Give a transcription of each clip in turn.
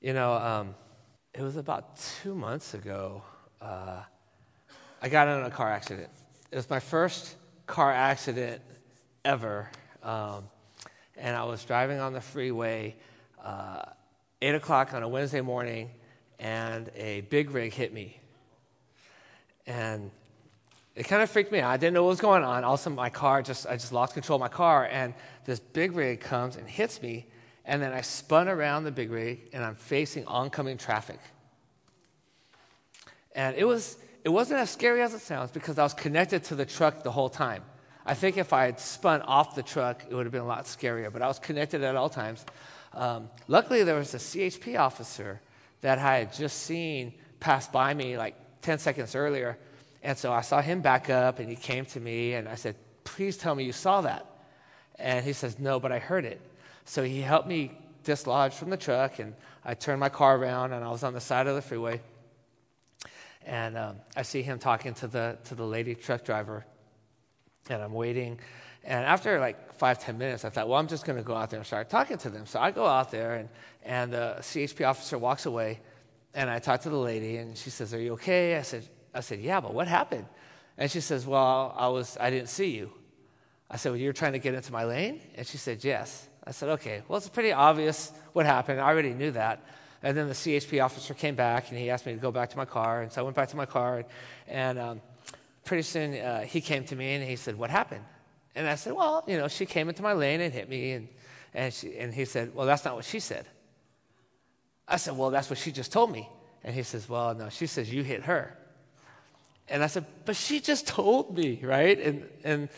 You know, um, it was about two months ago. Uh, I got in a car accident. It was my first car accident ever. Um, and I was driving on the freeway, uh, 8 o'clock on a Wednesday morning, and a big rig hit me. And it kind of freaked me out. I didn't know what was going on. Also, my car just, I just lost control of my car, and this big rig comes and hits me, and then I spun around the big rig, and I'm facing oncoming traffic. And it, was, it wasn't as scary as it sounds because I was connected to the truck the whole time. I think if I had spun off the truck, it would have been a lot scarier, but I was connected at all times. Um, luckily, there was a CHP officer that I had just seen pass by me like 10 seconds earlier. And so I saw him back up and he came to me and I said, Please tell me you saw that. And he says, No, but I heard it. So he helped me dislodge from the truck and I turned my car around and I was on the side of the freeway. And um, I see him talking to the, to the lady truck driver. And I'm waiting. And after like five, ten minutes, I thought, well, I'm just going to go out there and start talking to them. So I go out there, and, and the CHP officer walks away. And I talk to the lady, and she says, Are you okay? I said, I said, Yeah, but what happened? And she says, Well, I, was, I didn't see you. I said, Well, you're trying to get into my lane? And she said, Yes. I said, Okay, well, it's pretty obvious what happened. I already knew that. And then the CHP officer came back and he asked me to go back to my car. And so I went back to my car. And, and um, pretty soon uh, he came to me and he said, What happened? And I said, Well, you know, she came into my lane and hit me. And, and, she, and he said, Well, that's not what she said. I said, Well, that's what she just told me. And he says, Well, no, she says you hit her. And I said, But she just told me, right? And, and,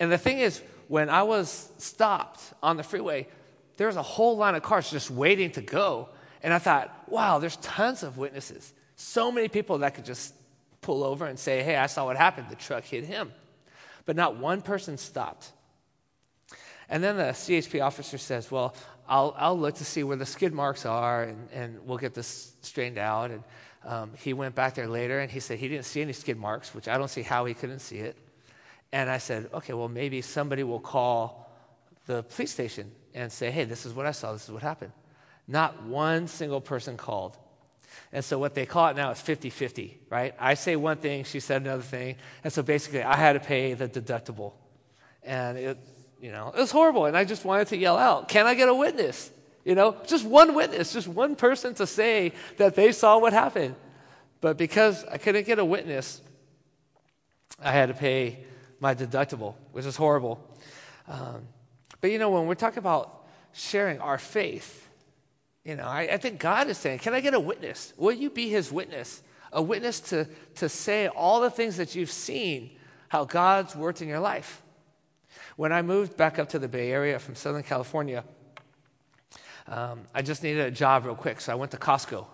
and the thing is, when I was stopped on the freeway, there was a whole line of cars just waiting to go. And I thought, wow, there's tons of witnesses. So many people that could just pull over and say, hey, I saw what happened. The truck hit him. But not one person stopped. And then the CHP officer says, well, I'll, I'll look to see where the skid marks are and, and we'll get this straightened out. And um, he went back there later and he said he didn't see any skid marks, which I don't see how he couldn't see it. And I said, okay, well, maybe somebody will call the police station and say, hey, this is what I saw, this is what happened. Not one single person called. And so what they call it now is 50 50, right? I say one thing, she said another thing. And so basically, I had to pay the deductible. And it, you know, it was horrible. And I just wanted to yell out, Can I get a witness? You know, just one witness, just one person to say that they saw what happened. But because I couldn't get a witness, I had to pay my deductible, which is horrible. Um, but you know, when we're talking about sharing our faith, you know, I, I, think God is saying, Can I get a witness? Will you be his witness? A witness to, to say all the things that you've seen, how God's worked in your life. When I moved back up to the Bay Area from Southern California, um, I just needed a job real quick. So I went to Costco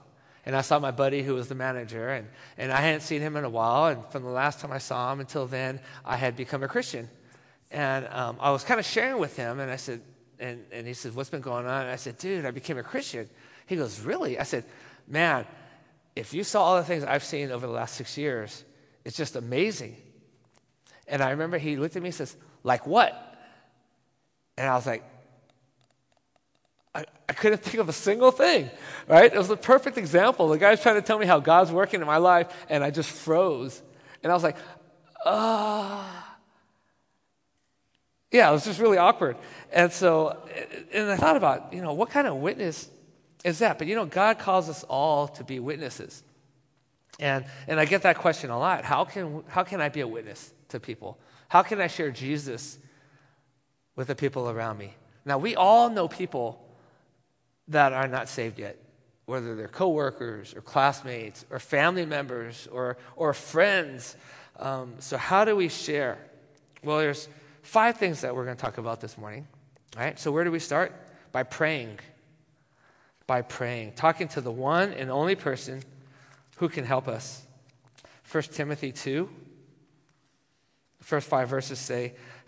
and I saw my buddy who was the manager, and, and I hadn't seen him in a while. And from the last time I saw him until then, I had become a Christian. And um, I was kind of sharing with him, and I said, and, and he said, What's been going on? And I said, Dude, I became a Christian. He goes, Really? I said, Man, if you saw all the things I've seen over the last six years, it's just amazing. And I remember he looked at me and says, Like what? And I was like, I, I couldn't think of a single thing, right? It was a perfect example. The guy's trying to tell me how God's working in my life, and I just froze. And I was like, ah. Yeah, it was just really awkward. And so, and I thought about, you know, what kind of witness is that? But you know, God calls us all to be witnesses. And, and I get that question a lot. How can, how can I be a witness to people? How can I share Jesus with the people around me? Now, we all know people that are not saved yet, whether they're coworkers or classmates or family members or, or friends. Um, so, how do we share? Well, there's five things that we're going to talk about this morning. All right, so where do we start? By praying. By praying, talking to the one and only person who can help us. 1 Timothy 2, the first five verses say,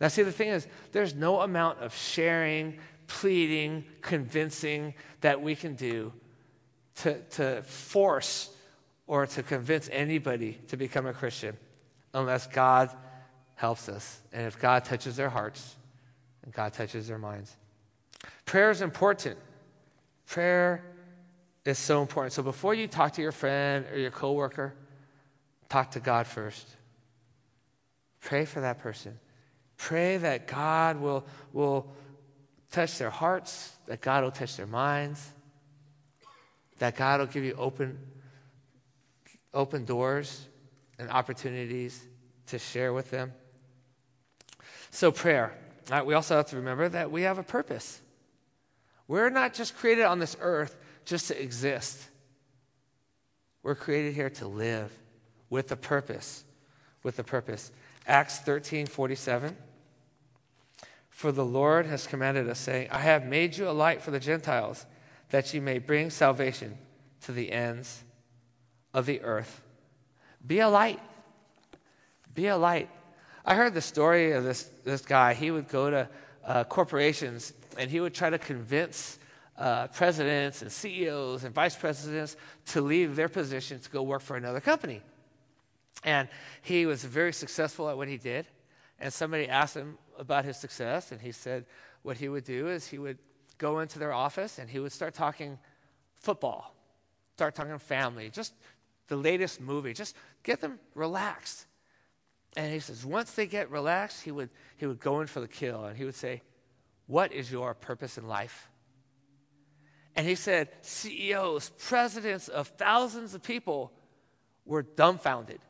Now, see, the thing is, there's no amount of sharing, pleading, convincing that we can do to, to force or to convince anybody to become a Christian unless God helps us. And if God touches their hearts and God touches their minds. Prayer is important. Prayer is so important. So before you talk to your friend or your coworker, talk to God first. Pray for that person. Pray that God will, will touch their hearts, that God will touch their minds, that God will give you open, open doors and opportunities to share with them. So, prayer. Right, we also have to remember that we have a purpose. We're not just created on this earth just to exist. We're created here to live with a purpose. With a purpose. Acts 13 47. For the Lord has commanded us, saying, I have made you a light for the Gentiles, that you may bring salvation to the ends of the earth. Be a light. Be a light. I heard the story of this, this guy. He would go to uh, corporations and he would try to convince uh, presidents and CEOs and vice presidents to leave their positions to go work for another company. And he was very successful at what he did. And somebody asked him about his success, and he said what he would do is he would go into their office and he would start talking football, start talking family, just the latest movie, just get them relaxed. And he says, once they get relaxed, he would, he would go in for the kill and he would say, What is your purpose in life? And he said, CEOs, presidents of thousands of people were dumbfounded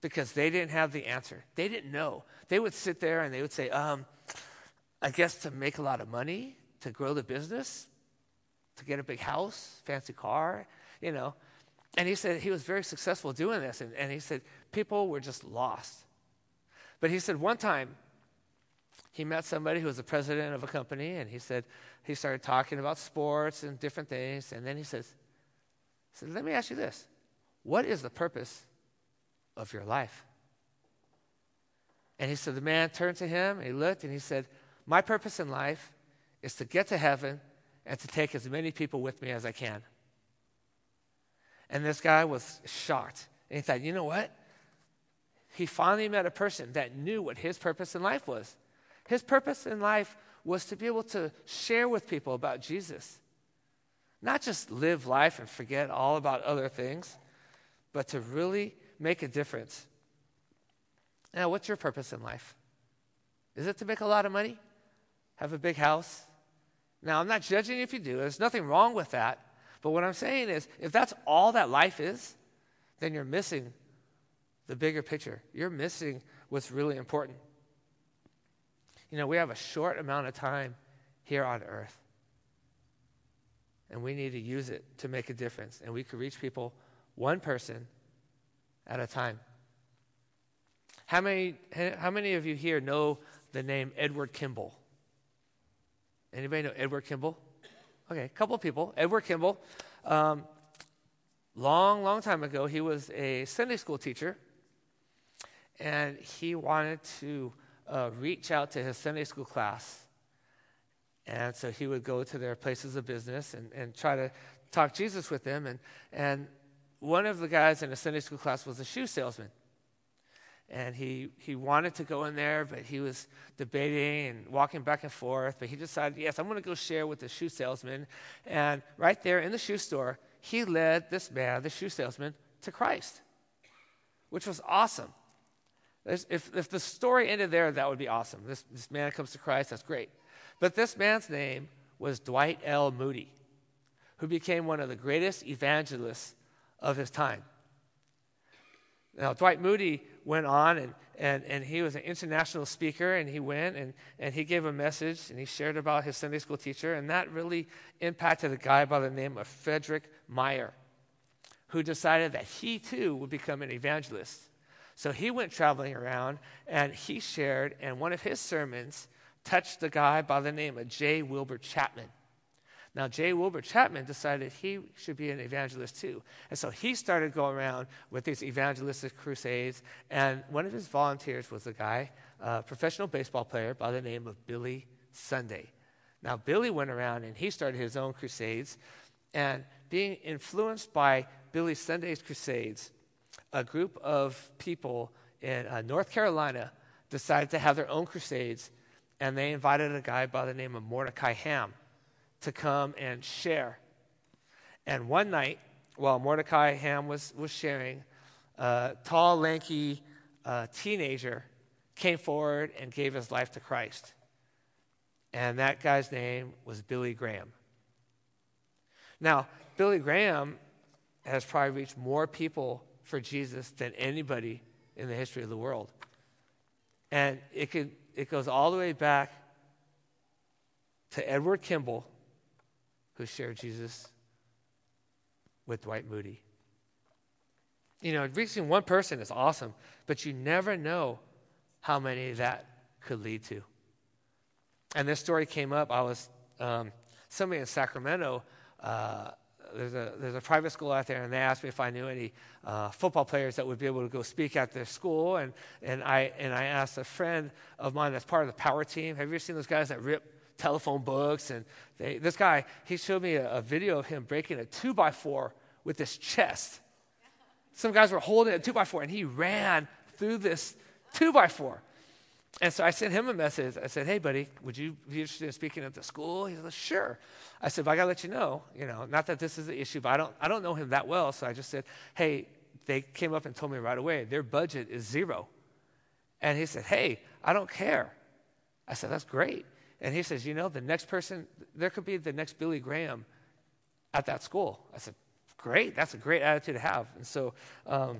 because they didn't have the answer. They didn't know. They would sit there and they would say, um, I guess to make a lot of money, to grow the business, to get a big house, fancy car, you know. And he said he was very successful doing this. And, and he said people were just lost. But he said one time he met somebody who was the president of a company, and he said he started talking about sports and different things. And then he says, he said, Let me ask you this What is the purpose of your life? And he said, The man turned to him and he looked and he said, My purpose in life is to get to heaven and to take as many people with me as I can. And this guy was shocked. And he thought, You know what? He finally met a person that knew what his purpose in life was. His purpose in life was to be able to share with people about Jesus. Not just live life and forget all about other things, but to really make a difference. Now, what's your purpose in life? Is it to make a lot of money? Have a big house? Now, I'm not judging if you do. There's nothing wrong with that. But what I'm saying is, if that's all that life is, then you're missing the bigger picture. You're missing what's really important. You know, we have a short amount of time here on earth. And we need to use it to make a difference. And we could reach people one person at a time. How many, how many of you here know the name Edward Kimball? Anybody know Edward Kimball? Okay, a couple of people. Edward Kimball, um, long, long time ago, he was a Sunday school teacher, and he wanted to uh, reach out to his Sunday school class. And so he would go to their places of business and, and try to talk Jesus with them. And, and one of the guys in the Sunday school class was a shoe salesman. And he, he wanted to go in there, but he was debating and walking back and forth. But he decided, yes, I'm going to go share with the shoe salesman. And right there in the shoe store, he led this man, the shoe salesman, to Christ, which was awesome. If, if the story ended there, that would be awesome. This, this man comes to Christ, that's great. But this man's name was Dwight L. Moody, who became one of the greatest evangelists of his time. Now, Dwight Moody went on and, and, and he was an international speaker, and he went and, and he gave a message and he shared about his Sunday school teacher, and that really impacted a guy by the name of Frederick Meyer, who decided that he too would become an evangelist. So he went traveling around and he shared, and one of his sermons touched a guy by the name of J. Wilbur Chapman. Now, J. Wilbur Chapman decided he should be an evangelist too. And so he started going around with these evangelistic crusades. And one of his volunteers was a guy, a professional baseball player by the name of Billy Sunday. Now, Billy went around and he started his own crusades. And being influenced by Billy Sunday's crusades, a group of people in uh, North Carolina decided to have their own crusades. And they invited a guy by the name of Mordecai Ham to come and share. And one night, while Mordecai Ham was, was sharing, a tall, lanky uh, teenager came forward and gave his life to Christ. And that guy's name was Billy Graham. Now, Billy Graham has probably reached more people for Jesus than anybody in the history of the world. And it, could, it goes all the way back to Edward Kimball, who shared Jesus with Dwight Moody. You know, reaching one person is awesome, but you never know how many that could lead to. And this story came up. I was, um, somebody in Sacramento, uh, there's, a, there's a private school out there, and they asked me if I knew any uh, football players that would be able to go speak at their school. And, and, I, and I asked a friend of mine that's part of the power team, have you ever seen those guys that rip telephone books. And they, this guy, he showed me a, a video of him breaking a two by four with his chest. Some guys were holding a two by four, and he ran through this two by four. And so I sent him a message. I said, "Hey, buddy, would you be interested in speaking at the school?" He said, "Sure." I said, "But I gotta let you know, you know, not that this is an issue, but I don't, I don't know him that well." So I just said, "Hey," they came up and told me right away their budget is zero. And he said, "Hey, I don't care." I said, "That's great." And he says, You know, the next person, there could be the next Billy Graham at that school. I said, Great. That's a great attitude to have. And so um,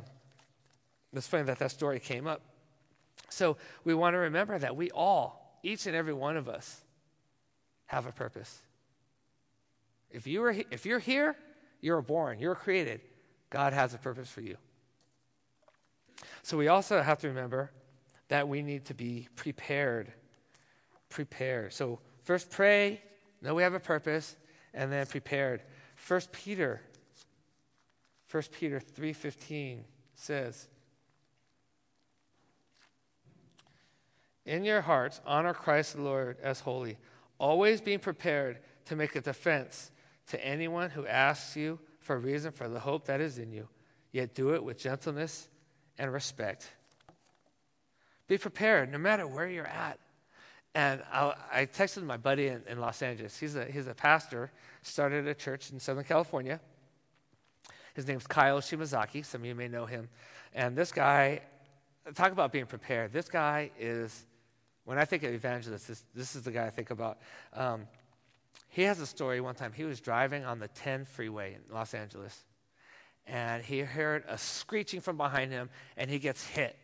it's funny that that story came up. So we want to remember that we all, each and every one of us, have a purpose. If, you are, if you're here, you're born, you're created. God has a purpose for you. So we also have to remember that we need to be prepared prepare. So first pray, know we have a purpose, and then prepared. First Peter, First Peter 3.15 says, In your hearts, honor Christ the Lord as holy, always being prepared to make a defense to anyone who asks you for a reason for the hope that is in you, yet do it with gentleness and respect. Be prepared no matter where you're at. And I, I texted my buddy in, in, Los Angeles. He's a, he's a pastor, started a church in Southern California. His name's Kyle Shimazaki. Some of you may know him. And this guy, talk about being prepared. This guy is, when I think of evangelists, this, this is the guy I think about. Um, he has a story one time. He was driving on the 10 freeway in Los Angeles, and he heard a screeching from behind him, and he gets hit.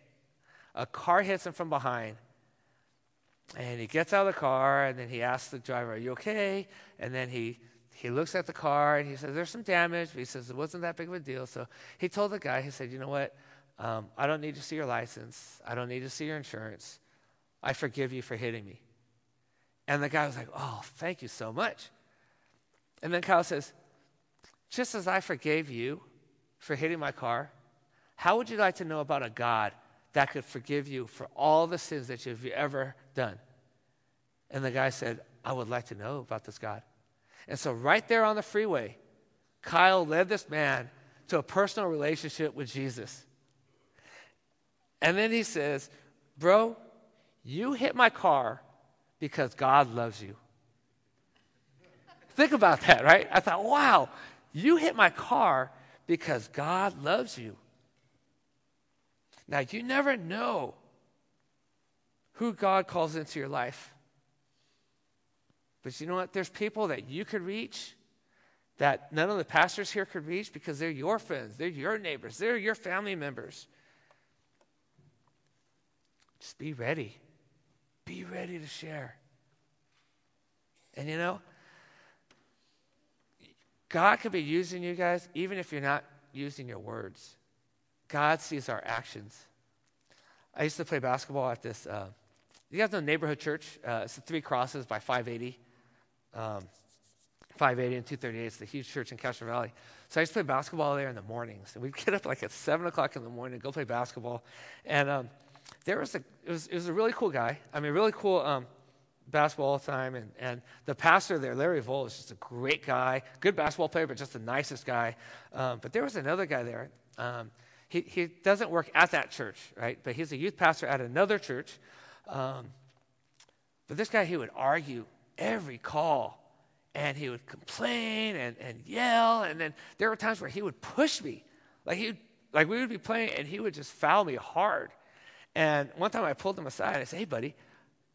A car hits him from behind, and he gets out of the car and then he asks the driver, Are you okay? And then he, he looks at the car and he says, There's some damage. But he says, It wasn't that big of a deal. So he told the guy, He said, You know what? Um, I don't need to see your license. I don't need to see your insurance. I forgive you for hitting me. And the guy was like, Oh, thank you so much. And then Kyle says, Just as I forgave you for hitting my car, how would you like to know about a God that could forgive you for all the sins that you've ever done? And the guy said, I would like to know about this God. And so, right there on the freeway, Kyle led this man to a personal relationship with Jesus. And then he says, Bro, you hit my car because God loves you. Think about that, right? I thought, wow, you hit my car because God loves you. Now, you never know who God calls into your life. But you know what? There's people that you could reach that none of the pastors here could reach because they're your friends, they're your neighbors, they're your family members. Just be ready. Be ready to share. And you know, God could be using you guys even if you're not using your words. God sees our actions. I used to play basketball at this. Uh, you guys know Neighborhood Church? Uh, it's the Three Crosses by 580. Um, 580 and 238. It's the huge church in Castro Valley. So I used to play basketball there in the mornings. And we'd get up like at 7 o'clock in the morning and go play basketball. And um, there was a, it was, it was a really cool guy. I mean, really cool um, basketball time. And, and the pastor there, Larry Vole, is just a great guy, good basketball player, but just the nicest guy. Um, but there was another guy there. He, he doesn't work at that church, right? But he's a youth pastor at another church. Um, but this guy, he would argue every call and he would complain and, and yell. And then there were times where he would push me. Like, he like we would be playing and he would just foul me hard. And one time I pulled him aside. And I said, hey, buddy,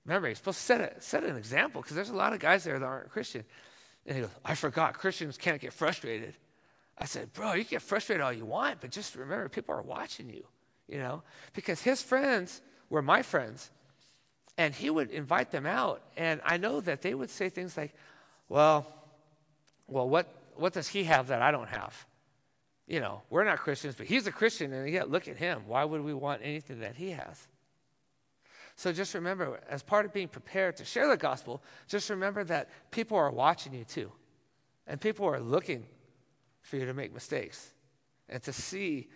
remember, you're supposed to set, a, set an example because there's a lot of guys there that aren't Christian. And he goes, I forgot. Christians can't get frustrated. I said, bro, you can get frustrated all you want, but just remember, people are watching you, you know? Because his friends were my friends. And he would invite them out. And I know that they would say things like, well, well, what, what does he have that I don't have? You know, we're not Christians, but he's a Christian, and yet look at him. Why would we want anything that he has? So just remember, as part of being prepared to share the gospel, just remember that people are watching you too. And people are looking for you to make mistakes and to see,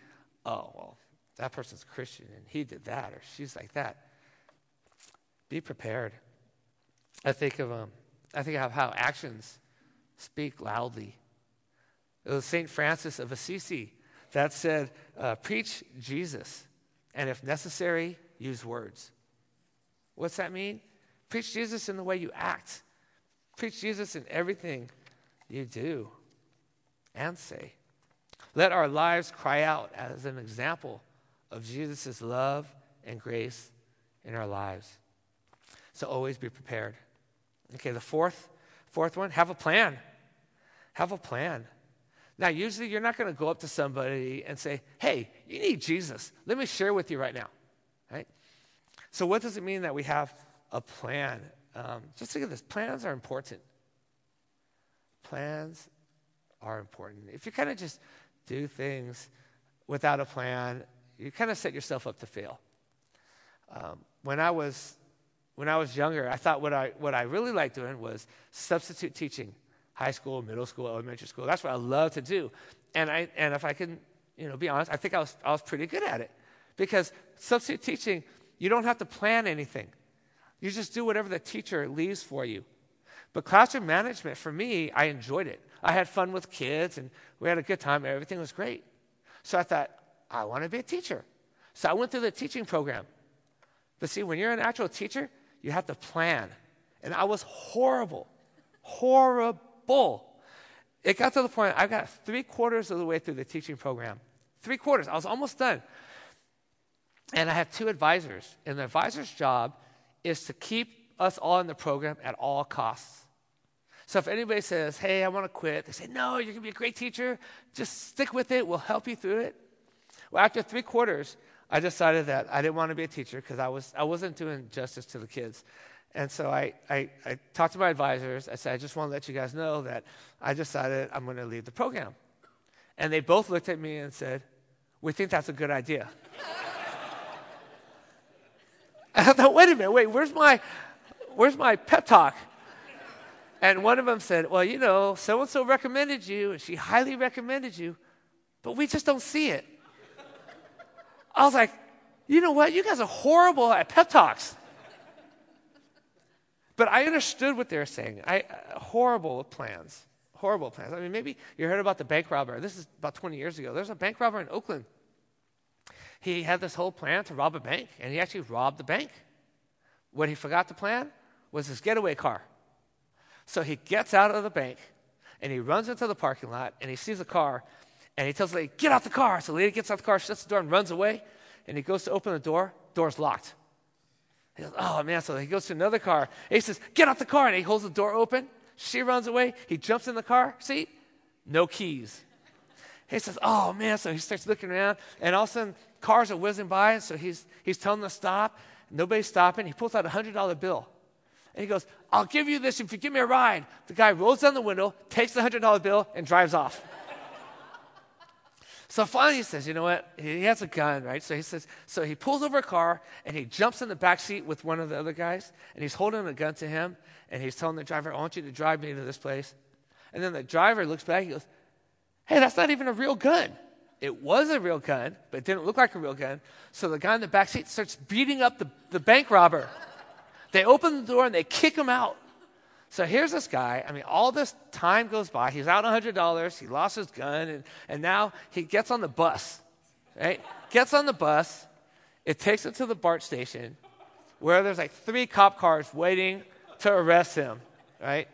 oh, well, that person's a Christian and he did that or she's like that. Be prepared. I think of um, I think of how actions speak loudly. It was St. Francis of Assisi that said, uh, Preach Jesus, and if necessary, use words. What's that mean? Preach Jesus in the way you act, preach Jesus in everything you do and say. Let our lives cry out as an example of Jesus' love and grace in our lives. So always be prepared. Okay, the fourth, fourth one, have a plan. Have a plan. Now, usually you're not going to go up to somebody and say, hey, you need Jesus. Let me share with you right now. Right? So, what does it mean that we have a plan? Um, just think of this plans are important. Plans are important. If you kind of just do things without a plan, you kind of set yourself up to fail. Um, when I was when I was younger, I thought what I, what I really liked doing was substitute teaching, high school, middle school, elementary school. That's what I love to do. And, I, and if I can you know, be honest, I think I was, I was pretty good at it. Because substitute teaching, you don't have to plan anything. You just do whatever the teacher leaves for you. But classroom management, for me, I enjoyed it. I had fun with kids and we had a good time. Everything was great. So I thought, I want to be a teacher. So I went through the teaching program. But see, when you're an actual teacher, you have to plan. And I was horrible, horrible. It got to the point I got three quarters of the way through the teaching program. Three quarters. I was almost done. And I have two advisors. And the advisor's job is to keep us all in the program at all costs. So if anybody says, hey, I want to quit, they say, no, you're going to be a great teacher. Just stick with it. We'll help you through it. Well, after three quarters, I decided that I didn't want to be a teacher because I, was, I wasn't doing justice to the kids. And so I, I, I talked to my advisors. I said, I just want to let you guys know that I decided I'm going to leave the program. And they both looked at me and said, We think that's a good idea. I thought, wait a minute, wait, where's my, where's my pep talk? And one of them said, Well, you know, so and so recommended you, and she highly recommended you, but we just don't see it. I was like, you know what? You guys are horrible at pep talks. But I understood what they were saying. I, uh, horrible plans. Horrible plans. I mean, maybe you heard about the bank robber. This is about 20 years ago. There's a bank robber in Oakland. He had this whole plan to rob a bank, and he actually robbed the bank. What he forgot to plan was his getaway car. So he gets out of the bank, and he runs into the parking lot, and he sees a car, and he tells the lady, Get out the car. So the lady gets out the car, shuts the door, and runs away. And he goes to open the door, door's locked. He goes, Oh man. So he goes to another car. He says, Get out the car. And he holds the door open. She runs away. He jumps in the car seat, no keys. He says, Oh man. So he starts looking around, and all of a sudden, cars are whizzing by. So he's, he's telling them to stop. Nobody's stopping. He pulls out a $100 bill. And he goes, I'll give you this if you give me a ride. The guy rolls down the window, takes the $100 bill, and drives off. So finally he says, you know what? He has a gun, right? So he says, so he pulls over a car and he jumps in the back seat with one of the other guys and he's holding a gun to him and he's telling the driver, I want you to drive me to this place. And then the driver looks back, he goes, Hey, that's not even a real gun. It was a real gun, but it didn't look like a real gun. So the guy in the back seat starts beating up the, the bank robber. They open the door and they kick him out. So here's this guy. I mean, all this time goes by. He's out $100. He lost his gun. And, and now he gets on the bus, right? Gets on the bus. It takes him to the BART station where there's like three cop cars waiting to arrest him, right?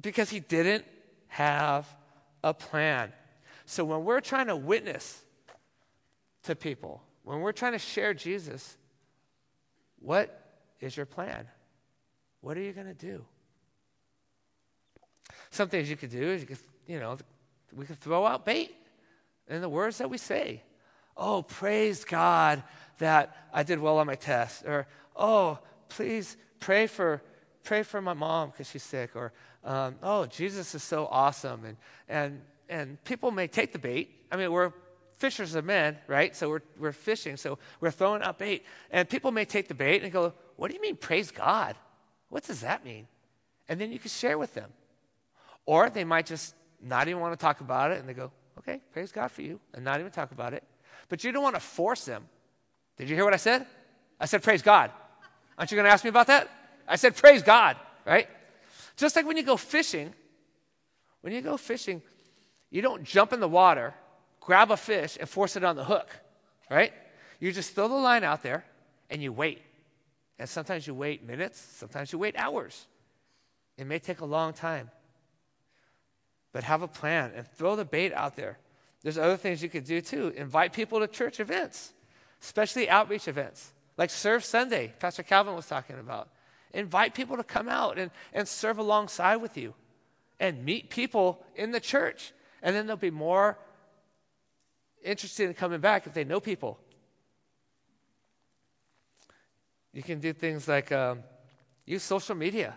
Because he didn't have a plan. So when we're trying to witness to people, when we're trying to share Jesus, what is your plan? What are you going to do? Some things you could do is you could, you know, we could throw out bait in the words that we say. Oh, praise God that I did well on my test. Or, oh, please pray for pray for my mom because she's sick. Or, um, oh, Jesus is so awesome. And, and, and people may take the bait. I mean, we're fishers of men, right? So we're, we're fishing, so we're throwing out bait. And people may take the bait and go, What do you mean, praise God? What does that mean? And then you can share with them. Or they might just not even want to talk about it and they go, Okay, praise God for you, and not even talk about it. But you don't want to force them. Did you hear what I said? I said, Praise God. Aren't you going to ask me about that? I said, Praise God, right? Just like when you go fishing, when you go fishing, you don't jump in the water, grab a fish, and force it on the hook, right? You just throw the line out there and you wait. And sometimes you wait minutes, sometimes you wait hours. It may take a long time. But have a plan and throw the bait out there. There's other things you could do too. Invite people to church events, especially outreach events, like Serve Sunday, Pastor Calvin was talking about. Invite people to come out and, and serve alongside with you and meet people in the church. And then they'll be more interested in coming back if they know people. You can do things like um, use social media.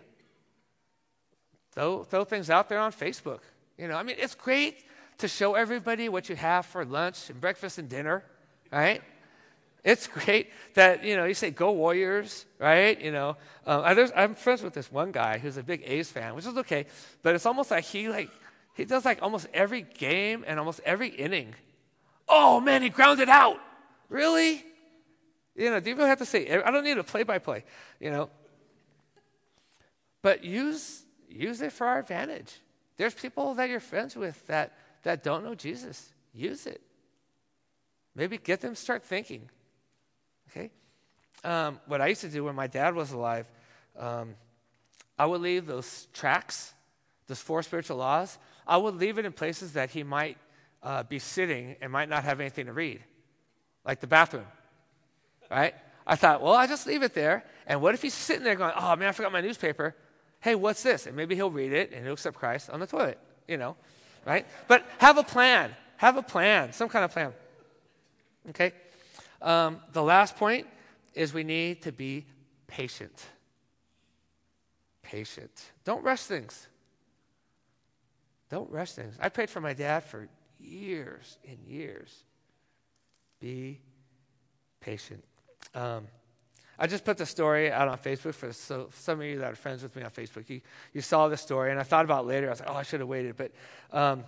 Throw, throw things out there on Facebook. You know, I mean, it's great to show everybody what you have for lunch and breakfast and dinner, right? It's great that, you know, you say, go Warriors, right? You know, um, I'm friends with this one guy who's a big A's fan, which is okay, but it's almost like he, like, he does like almost every game and almost every inning. Oh, man, he grounded out. Really? You know, do you really have to say, I don't need a play by play, you know? But use, use it for our advantage. There's people that you're friends with that, that don't know Jesus. Use it. Maybe get them start thinking. Okay? Um, what I used to do when my dad was alive, um, I would leave those tracts, those four spiritual laws, I would leave it in places that he might uh, be sitting and might not have anything to read, like the bathroom, right? I thought, well, I just leave it there. And what if he's sitting there going, oh man, I forgot my newspaper? Hey, what's this? And maybe he'll read it and he'll accept Christ on the toilet, you know, right? But have a plan. Have a plan, some kind of plan. Okay? Um, the last point is we need to be patient. Patient. Don't rush things. Don't rush things. I prayed for my dad for years and years. Be patient. Um, I just put the story out on Facebook for so some of you that are friends with me on Facebook. You, you saw the story, and I thought about later. I was like, oh, I should have waited. But um,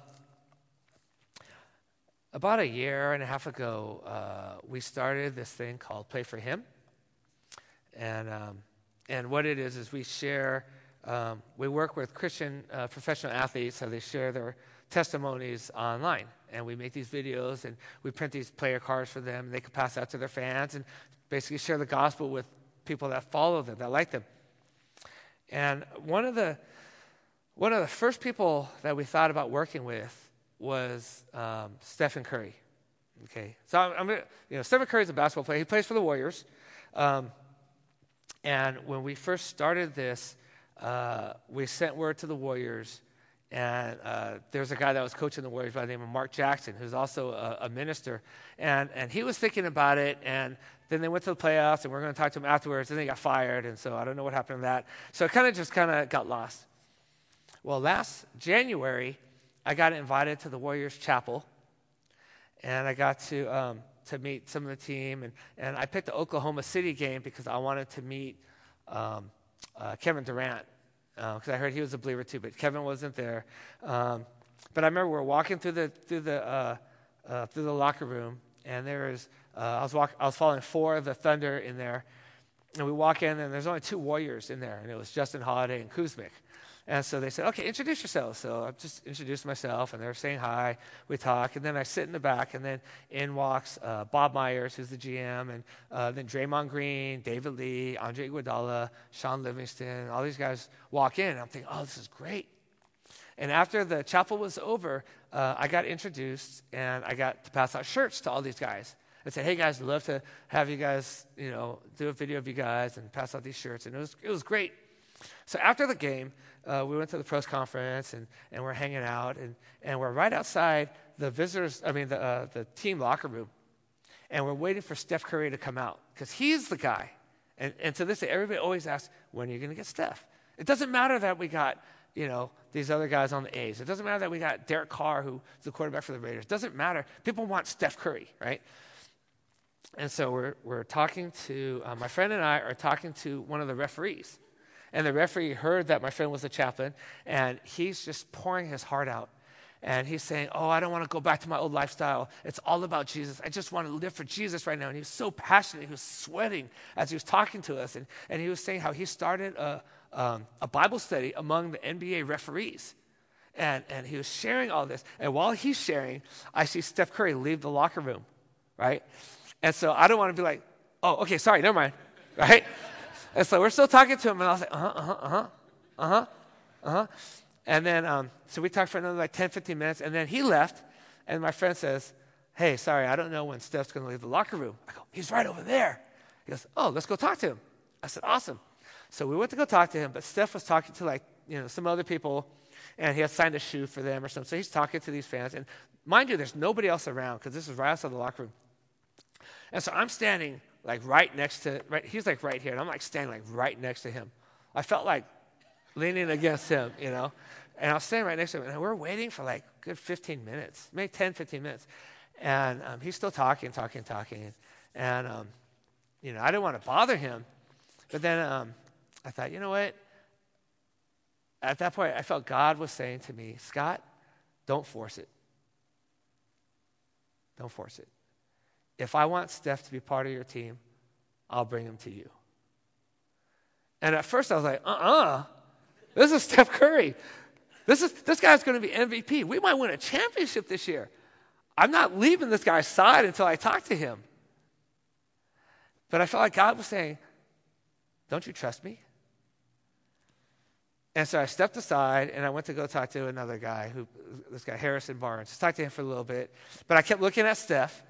about a year and a half ago, uh, we started this thing called Play for Him. And, um, and what it is, is we share, um, we work with Christian uh, professional athletes, so they share their testimonies online. And we make these videos and we print these player cards for them. And they can pass out to their fans and basically share the gospel with people that follow them, that like them. And one of the, one of the first people that we thought about working with was um, Stephen Curry. Okay, so I'm, I'm, you know Stephen Curry is a basketball player. He plays for the Warriors. Um, and when we first started this, uh, we sent word to the Warriors, and uh, there's a guy that was coaching the Warriors by the name of Mark Jackson, who's also a, a, minister, and and he was thinking about it, and then they went to the playoffs, and we are going to talk to him afterwards, and they got fired, and so I don't know what happened to that. So it kind of just kind of got lost. Well, last January, I got invited to the Warriors Chapel, and I got to um, to meet some of the team, and, and I picked the Oklahoma City game because I wanted to meet um, uh, Kevin Durant because uh, I heard he was a believer too, but Kevin wasn't there. Um, but I remember we are walking through the through the uh, uh, through the locker room, and there was uh, I was walk, I was following four of the Thunder in there, and we walk in, and there's only two Warriors in there, and it was Justin Holiday and Kuzmic. And so they said, okay, introduce yourselves. So I just introduced myself, and they're saying hi. We talk, and then I sit in the back, and then in walks uh, Bob Myers, who's the GM, and uh, then Draymond Green, David Lee, Andre Iguodala, Shaun Livingston. All these guys walk in, I'm thinking, oh, this is great. And after the chapel was over, uh, I got introduced, and I got to pass out shirts to all these guys. I said, "Hey guys, I'd love to have you guys, you know, do a video of you guys and pass out these shirts." And it was it was great. So after the game, uh, we went to the press conference and, and we're hanging out and, and we're right outside the visitors, I mean, the, uh, the team locker room. And we're waiting for Steph Curry to come out because he's the guy. And, and to this day, everybody always asks, when are you going to get Steph? It doesn't matter that we got, you know, these other guys on the A's. It doesn't matter that we got Derek Carr, who's the quarterback for the Raiders. It doesn't matter. People want Steph Curry, right? And so we're, we're talking to, uh, my friend and I are talking to one of the referees. And the referee heard that my friend was a chaplain, and he's just pouring his heart out. And he's saying, Oh, I don't want to go back to my old lifestyle. It's all about Jesus. I just want to live for Jesus right now. And he was so passionate. He was sweating as he was talking to us. And, and he was saying how he started a, um, a Bible study among the NBA referees. And, and he was sharing all this. And while he's sharing, I see Steph Curry leave the locker room, right? And so I don't want to be like, Oh, okay, sorry, never mind, right? And so we're still talking to him, and I was like, uh huh, uh huh, uh huh, uh huh, uh. And then, um, so we talked for another like 10, 15 minutes, and then he left, and my friend says, Hey, sorry, I don't know when Steph's to leave the locker room. I go, He's right over there. He goes, Oh, let's go talk to him. I said, Awesome. So we went to go talk to him, but Steph was talking to like, you know, some other people, and he had signed a shoe for them or something. So he's talking to these fans. And mind you, there's nobody else around because this is right outside the locker room. And so I'm standing like right next to, right, he's like right here, and I'm like standing like right next to him. I felt like leaning against him, you know, and I was standing right next to him, and we're waiting for like good 15 minutes, maybe 10, 15 minutes. And um, he's still talking, talking, talking. And, um, you know, I didn't want to bother him. But then um, I thought, you know what? At that point, I felt God was saying to me, Scott, don't force it. Don't force it if I want Steph to be part of your team, I'll bring him to you. And at first I was like, uh uh-uh. uh this is Steph Curry. This, is, this guy's going to be MVP. We might win a championship this year. I'm not leaving this guy's side until I talk to him. But I felt like God was saying, Don't you trust me? And so I stepped aside and I went to go talk to another guy, who this guy, Harrison Barnes. Just talked to him for a little bit. But I kept looking at Steph.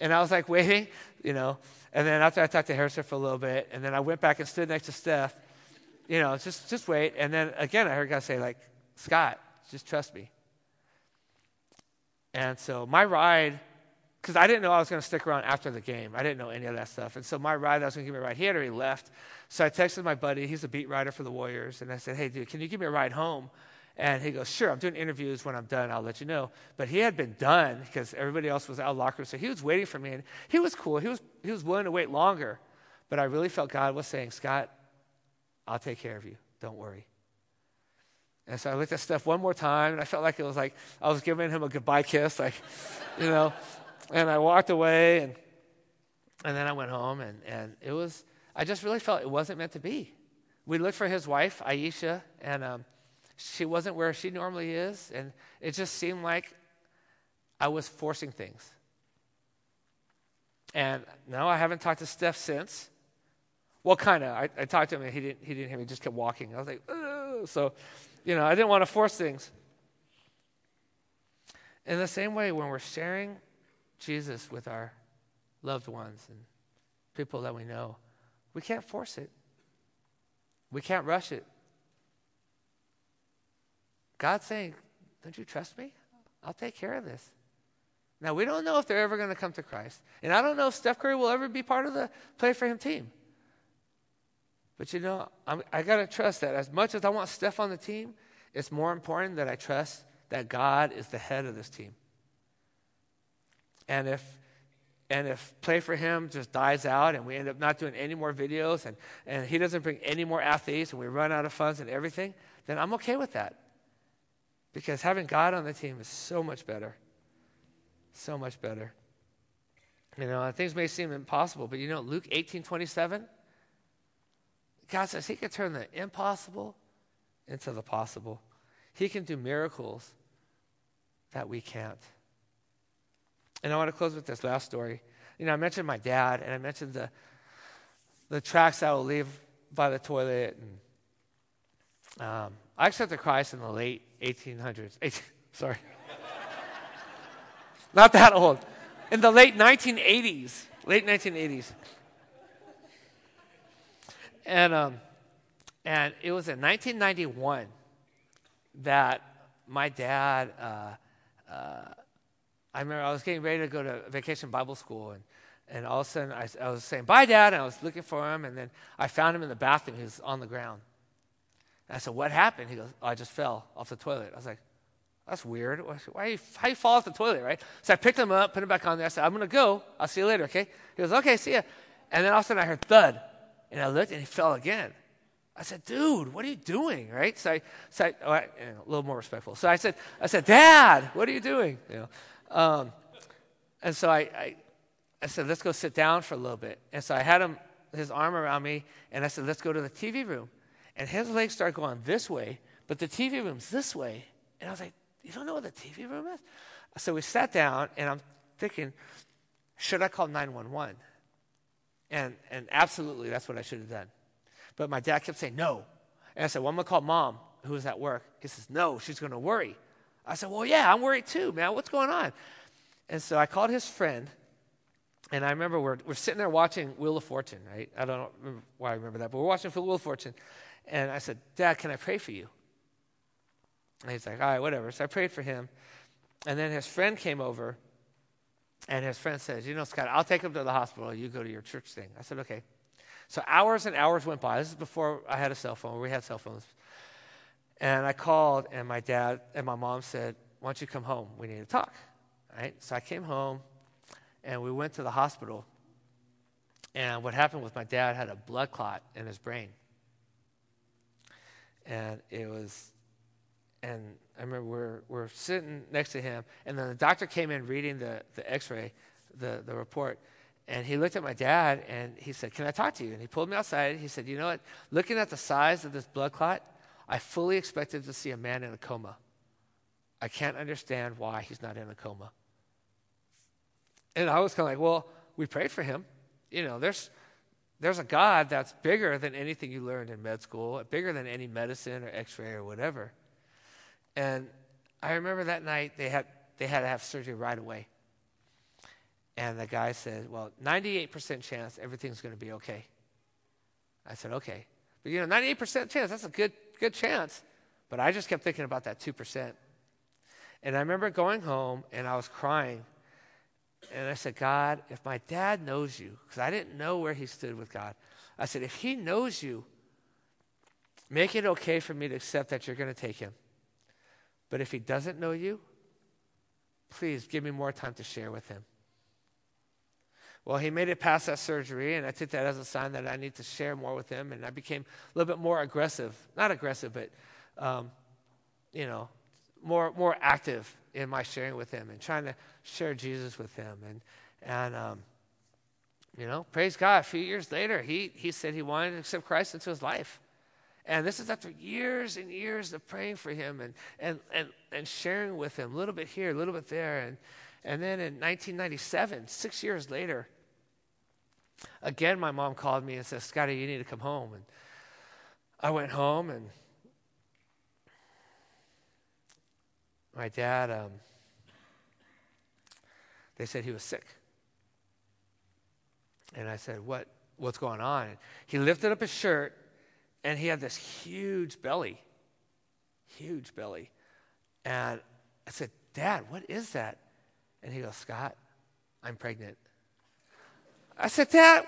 And I was like waiting, you know. And then after I talked to Harrison for a little bit, and then I went back and stood next to Steph, you know, just just wait. And then again, I heard God say, like, Scott, just trust me. And so my ride, because I didn't know I was going to stick around after the game. I didn't know any of that stuff. And so my ride, I was going to give me a ride. He had already left. So I texted my buddy. He's a beat writer for the Warriors. And I said, hey, dude, can you give me a ride home? And he goes, Sure, I'm doing interviews. When I'm done, I'll let you know. But he had been done because everybody else was out of locker room. So he was waiting for me. And he was cool. He was, he was willing to wait longer. But I really felt God was saying, Scott, I'll take care of you. Don't worry. And so I looked at Steph one more time, and I felt like it was like I was giving him a goodbye kiss, like, you know. And I walked away, and and then I went home, and and it was. I just really felt it wasn't meant to be. We looked for his wife, Ayesha, and um, she wasn't where she normally is, and it just seemed like I was forcing things. And no, I haven't talked to Steph since. Well, kind of. I, I, talked to him, and he didn't, he didn't hear me, just kept walking. I was like, Ugh. so, you know, I didn't want to force things. In the same way, when we're sharing Jesus with our loved ones and people that we know, we can't force it. We can't rush it. God's saying, Don't you trust me? I'll take care of this. Now, we don't know if they're ever going to come to Christ. And I don't know if Steph Curry will ever be part of the Play for Him team. But you know, I'm, I got to trust that as much as I want Steph on the team, it's more important that I trust that God is the head of this team. And if, and if Play for Him just dies out and we end up not doing any more videos and, and he doesn't bring any more athletes and we run out of funds and everything, then I'm okay with that. Because having God on the team is so much better. So much better. You know, things may seem impossible, but you know, Luke 18 27, God says He can turn the impossible into the possible. He can do miracles that we can't. And I want to close with this last story. You know, I mentioned my dad, and I mentioned the, the tracts I will leave by the toilet. And um, I accepted Christ in the late 1800s. 18, sorry. Not that old. In the late 1980s. Late 1980s. And, um, and it was in 1991 that my dad, uh, uh, I remember I was getting ready to go to vacation Bible school, and, and all of a sudden I, I was saying, Bye, Dad. And I was looking for him, and then I found him in the bathroom. He was on the ground. I said, What happened? He goes, oh, I just fell off the toilet. I was like, That's weird. Why you, how you fall off the toilet, right? So I picked him up, put him back on there. I said, I'm going to go. I'll see you later, okay? He goes, Okay, see ya. And then all of a sudden I heard thud, and I looked, and he fell again. I said, dude, what are you doing? Right? So I, so oh, a little more respectful. So I said, I said, Dad, what are you doing? You know, um, and so I, I, I said, let's go sit down for a little bit. And so I had him, his arm around me, and I said, let's go to the TV room. And his legs start going this way, but the TV room's this way. And I was like, you don't know what the TV room is? So we sat down, and I'm thinking, should I call 911? And, and absolutely, that's what I should have done. But my dad kept saying, no. And I said, well, I'm going to call mom, who was at work. He says, no, she's going to worry. I said, Well, yeah, I'm worried too, man. What's going on? And so I called his friend, and I remember we're, we're sitting there watching Wheel of Fortune, right? I don't know why I remember that, but we're watching Wheel of Fortune. And I said, Dad, can I pray for you? And he's like, All right, whatever. So I prayed for him. And then his friend came over, and his friend says, You know, Scott, I'll take him to the hospital. You go to your church thing. I said, Okay. So hours and hours went by. This is before I had a cell phone. We had cell phones. And I called, and my dad and my mom said, Why don't you come home? We need to talk. Right? So I came home, and we went to the hospital. And what happened was my dad had a blood clot in his brain. And it was, and I remember we're, we're sitting next to him, and then the doctor came in reading the, the x ray, the, the report. And he looked at my dad and he said, Can I talk to you? And he pulled me outside. He said, You know what? Looking at the size of this blood clot, I fully expected to see a man in a coma. I can't understand why he's not in a coma. And I was kind of like, well, we prayed for him. You know, there's, there's a God that's bigger than anything you learned in med school, bigger than any medicine or x ray or whatever. And I remember that night they had, they had to have surgery right away. And the guy said, well, 98% chance everything's going to be okay. I said, okay. But you know, 98% chance, that's a good good chance. But I just kept thinking about that 2%. And I remember going home and I was crying. And I said, God, if my dad knows you, because I didn't know where he stood with God, I said, if he knows you, make it okay for me to accept that you're going to take him. But if he doesn't know you, please give me more time to share with him. Well, he made it past that surgery, and I took that as a sign that I need to share more with him. And I became a little bit more aggressive. Not aggressive, but, um, you know, more, more active in my sharing with him and trying to share Jesus with him. And, and um, you know, praise God, a few years later, he, he said he wanted to accept Christ into his life. And this is after years and years of praying for him and, and, and, and sharing with him, a little bit here, a little bit there. And, and then in 1997, six years later, Again, my mom called me and said, Scotty, you need to come home. And I went home, and my dad, um, they said he was sick. And I said, what, What's going on? He lifted up his shirt, and he had this huge belly. Huge belly. And I said, Dad, what is that? And he goes, Scott, I'm pregnant. I said, Dad,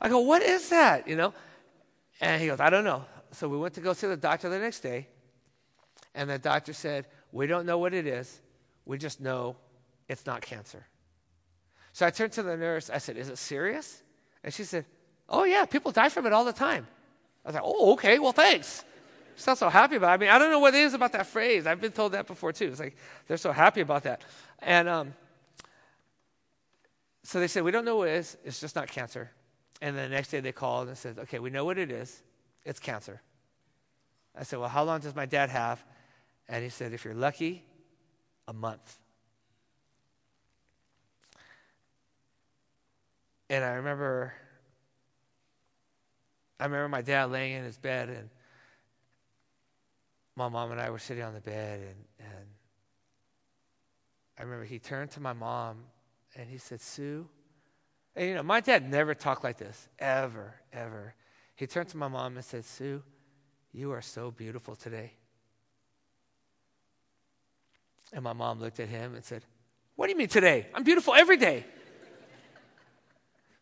I go, what is that? You know? And he goes, I don't know. So we went to go see the doctor the next day. And the doctor said, We don't know what it is. We just know it's not cancer. So I turned to the nurse. I said, Is it serious? And she said, Oh, yeah, people die from it all the time. I was like, Oh, okay, well, thanks. She's not so happy about it. I mean, I don't know what it is about that phrase. I've been told that before, too. It's like they're so happy about that. And um, so they said, We don't know what it is. It's just not cancer. And the next day they called and said, Okay, we know what it is. It's cancer. I said, Well, how long does my dad have? And he said, If you're lucky, a month. And I remember I remember my dad laying in his bed and my mom and I were sitting on the bed and, and I remember he turned to my mom and he said, Sue. And you know, my dad never talked like this, ever, ever. He turned to my mom and said, Sue, you are so beautiful today. And my mom looked at him and said, What do you mean today? I'm beautiful every day.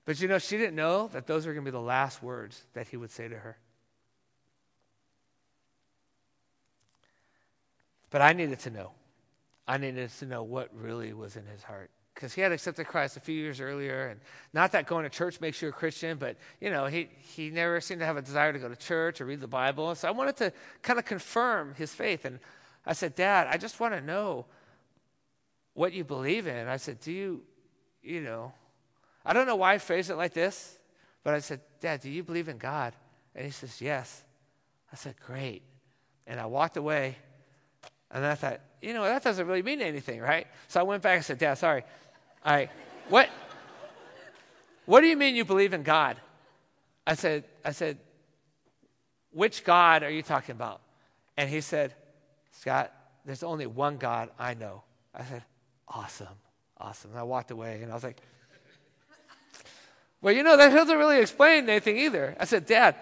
but you know, she didn't know that those were going to be the last words that he would say to her. But I needed to know. I needed to know what really was in his heart because he had accepted Christ a few years earlier, and not that going to church makes you a Christian, but you know he he never seemed to have a desire to go to church or read the Bible. So I wanted to kind of confirm his faith, and I said, Dad, I just want to know what you believe in. I said, Do you, you know, I don't know why I phrased it like this, but I said, Dad, do you believe in God? And he says, Yes. I said, Great. And I walked away, and I thought, you know, that doesn't really mean anything, right? So I went back and said, Dad, sorry. I, what, what do you mean you believe in God? I said, I said, which God are you talking about? And he said, Scott, there's only one God I know. I said, awesome, awesome. And I walked away and I was like, well, you know, that doesn't really explain anything either. I said, Dad,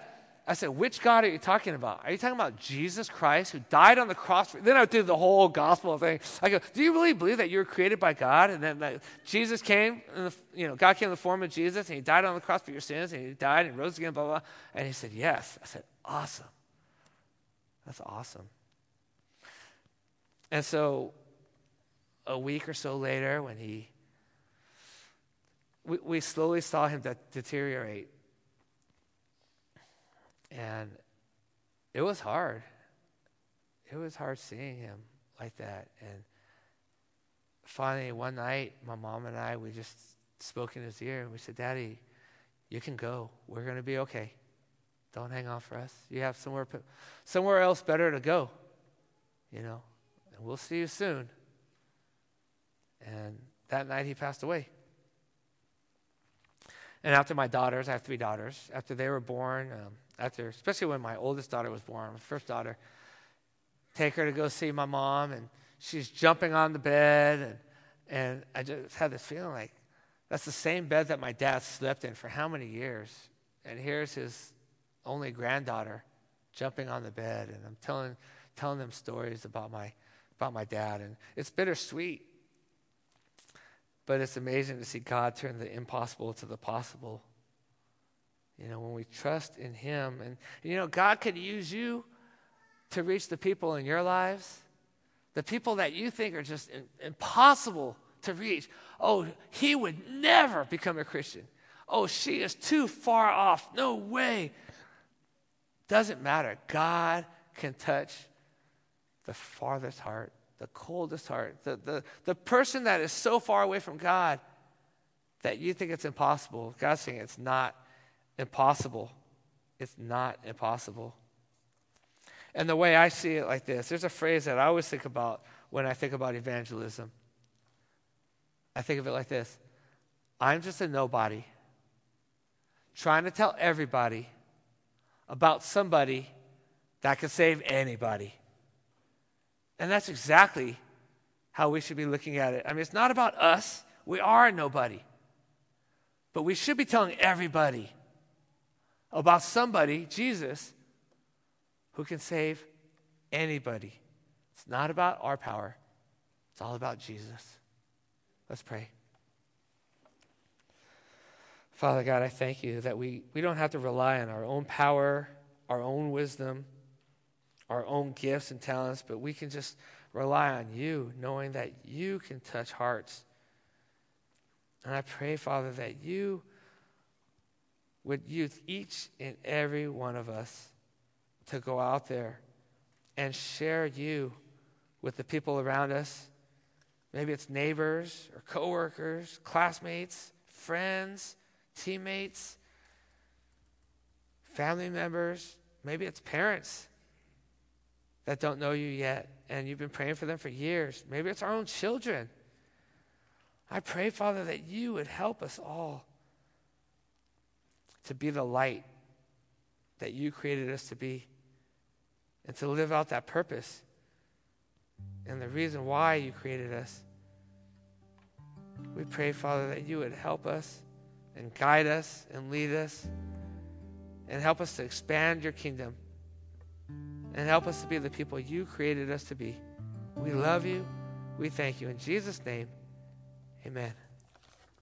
I said, which God are you talking about? Are you talking about Jesus Christ who died on the cross? Then I did the whole gospel thing. I go, do you really believe that you were created by God and then that Jesus came, the, you know, God came in the form of Jesus and he died on the cross for your sins and he died and rose again, blah, blah. And he said, yes. I said, awesome. That's awesome. And so a week or so later, when he, we, we slowly saw him de- deteriorate and it was hard. It was hard seeing him like that. And finally, one night, my mom and I, we just spoke in his ear and we said, Daddy, you can go. We're going to be okay. Don't hang on for us. You have somewhere, somewhere else better to go, you know, and we'll see you soon. And that night, he passed away. And after my daughters, I have three daughters, after they were born, um, after, especially when my oldest daughter was born, my first daughter, take her to go see my mom, and she's jumping on the bed, and, and I just had this feeling like that's the same bed that my dad slept in for how many years? And here's his only granddaughter jumping on the bed, and I'm telling, telling them stories about my, about my dad, and it's bittersweet. But it's amazing to see God turn the impossible to the possible you know, when we trust in Him. And, you know, God could use you to reach the people in your lives, the people that you think are just impossible to reach. Oh, he would never become a Christian. Oh, she is too far off. No way. Doesn't matter. God can touch the farthest heart, the coldest heart, the, the, the person that is so far away from God that you think it's impossible. God's saying it's not impossible. It's not impossible. And the way I see it like this, there's a phrase that I always think about when I think about evangelism. I think of it like this I'm just a nobody trying to tell everybody about somebody that can save anybody. And that's exactly how we should be looking at it. I mean, it's not about us, we are nobody. But we should be telling everybody about somebody, Jesus, who can save anybody. It's not about our power, it's all about Jesus. Let's pray. Father God, I thank you that we, we don't have to rely on our own power, our own wisdom, our own gifts and talents, but we can just rely on you, knowing that you can touch hearts And I pray, Father, that you would use each and every one of us to go out there and share you with the people around us. Maybe it's neighbors or coworkers, classmates, friends, teammates, family members. Maybe it's parents that don't know you yet and you've been praying for them for years. Maybe it's our own children. I pray, Father, that you would help us all to be the light that you created us to be and to live out that purpose and the reason why you created us. We pray, Father, that you would help us and guide us and lead us and help us to expand your kingdom and help us to be the people you created us to be. We love you. We thank you. In Jesus' name, amen.